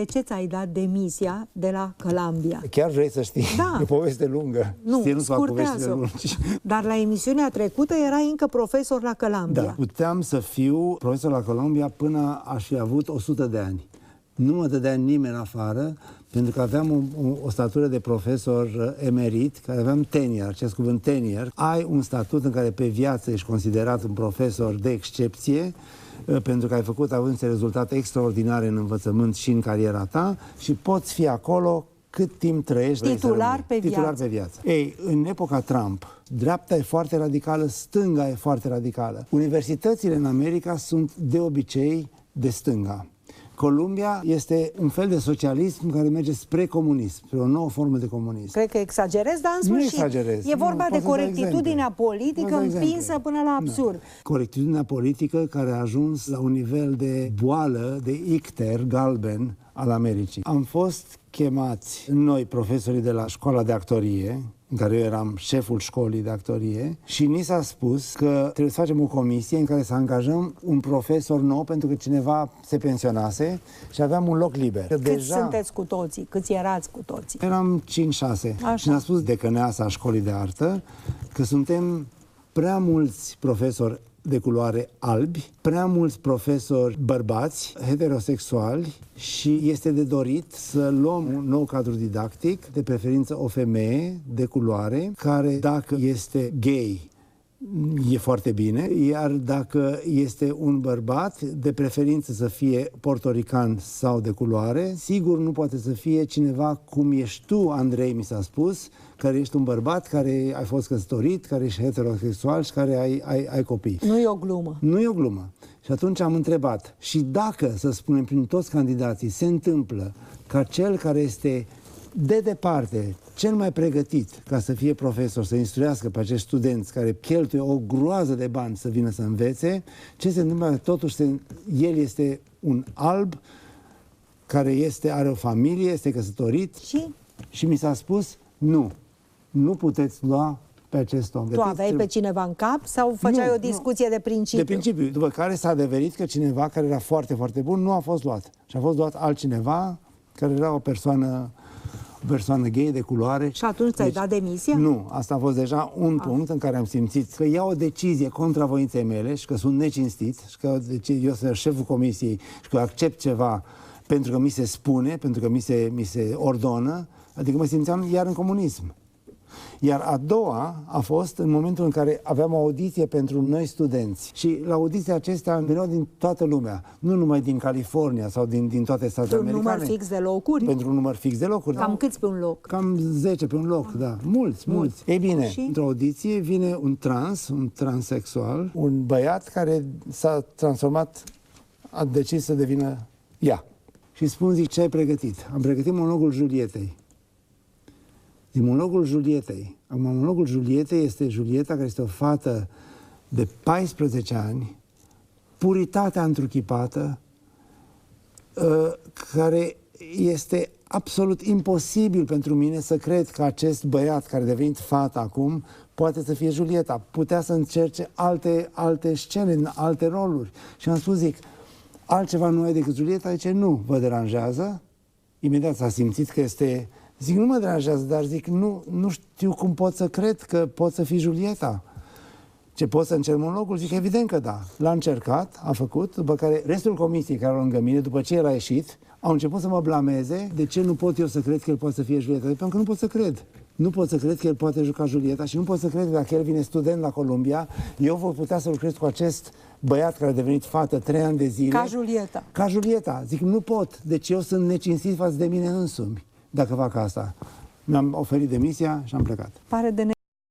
De ce ți-ai dat demisia de la Columbia? Chiar vrei să știi? Da. E poveste lungă. Nu, Știi, nu fac poveștile scurtează. lungi. Dar la emisiunea trecută erai încă profesor la Columbia. Da. Puteam să fiu profesor la Columbia până aș fi avut 100 de ani. Nu mă dădea nimeni afară, pentru că aveam o, o, o statură de profesor uh, emerit, care aveam tenure, acest cuvânt tenure. Ai un statut în care pe viață ești considerat un profesor de excepție, uh, pentru că ai făcut având rezultate extraordinare în învățământ și în cariera ta și poți fi acolo cât timp trăiești. vrei să Titular rămâi. pe Titular viață. pe viață. Ei, în epoca Trump, dreapta e foarte radicală, stânga e foarte radicală. Universitățile în America sunt de obicei de stânga. Columbia este un fel de socialism care merge spre comunism, spre o nouă formă de comunism. Cred că exagerez, dar în Nu sfârșit exagerez. e Nu, vorba pot de să dau corectitudinea exemple. politică Pot să dau împinsă exemple. până la Da. absurd. Corectitudinea politică care a ajuns la un nivel de boală, de icter galben al Americii. Am fost chemați noi, profesorii de la școala de actorie, în care eu eram șeful școlii de actorie, și ni s-a spus că trebuie să facem o comisie în care să angajăm un profesor nou pentru că cineva se pensionase și aveam un loc liber. Că Cât sunteți cu toții? Câți erați cu toții? Eram 5-6 Așa. și ne-a spus decăneasa școlii de artă că suntem prea mulți profesori de culoare albi, prea mulți profesori bărbați, heterosexuali și este de dorit să luăm un nou cadru didactic, de preferință o femeie de culoare, care dacă este gay e foarte bine, iar dacă este un bărbat, de preferință să fie portorican sau de culoare, sigur nu poate să fie cineva cum ești tu, Andrei, mi s-a spus, care ești un bărbat, care ai fost căsătorit, care ești heterosexual și care ai, ai, ai copii. Nu e o glumă. Nu e o glumă. Și atunci am întrebat, și dacă, să spunem, prin toți candidații se întâmplă ca cel care este de departe cel mai pregătit ca să fie profesor, să instruiască pe acești studenți care cheltuie o groază de bani să vină să învețe, ce se întâmplă? Totuși, se, el este un alb care este, are o familie, este căsătorit Și și mi s-a spus, nu, nu puteți lua pe acest om. tu aveai pe cineva în cap sau făceai Nu, o discuție de principiu? de principiu, după care s-a adeverit că cineva care era foarte, foarte bun nu a fost luat. Și a fost luat altcineva care era o persoană, o persoană gay de culoare. Și atunci ți-ai dat demisia? Nu, asta a fost deja un punct în care am simțit că iau o decizie contra voinței mele și că sunt necinstit și că deci, eu sunt șeful comisiei și că accept ceva pentru că mi se spune, pentru că mi se, mi se ordonă, adică mă simțeam iar în comunism. Iar a doua a fost în momentul în care aveam o audiție pentru noi studenți. Și la audiția acestea veneau din toată lumea, nu numai din California sau din, din toate statele Un americane. număr fix de locuri? Pentru un număr fix de locuri. Cam da. câți pe un loc? Cam 10 pe un loc, da. Mulți, mulți. Ei bine, Și? într-o audiție vine un trans, un transexual, un băiat care s-a transformat, a decis să devină ea. Și spun, zic, ce ai pregătit? Am pregătit monologul Julietei. Zic, monologul Julietei. Acum, monologul Julietei este Julieta, care este o fată de 14 ani, puritatea întruchipată, uh, care este absolut imposibil pentru mine să cred că acest băiat care a devenit fată acum poate să fie Julieta. Putea să încerce alte, alte scene, alte roluri. Și am spus, zic, altceva nu ai decât Julieta? Zice, nu, vă deranjează? Imediat s-a simțit că este... Zic, nu mă deranjează, dar zic, nu, nu știu cum pot să cred că pot să fii Julieta. Ce pot să încerc monologul? Zic, evident că da. L-a încercat, a făcut, după care restul comisiei care au lângă mine, după ce el a ieșit, au început să mă blameze de ce nu pot eu să cred că el poate să fie Julieta. Pentru că nu pot să cred. Nu pot să cred că el poate juca Julieta și nu pot să cred că dacă el vine student la Columbia, eu voi putea să lucrez cu acest băiat care a devenit fată trei ani de zile. Ca Julieta. Ca Julieta. Zic, nu pot. Deci eu sunt necinstit față de mine însumi dacă fac asta. Mi-am oferit demisia și am plecat. Pare de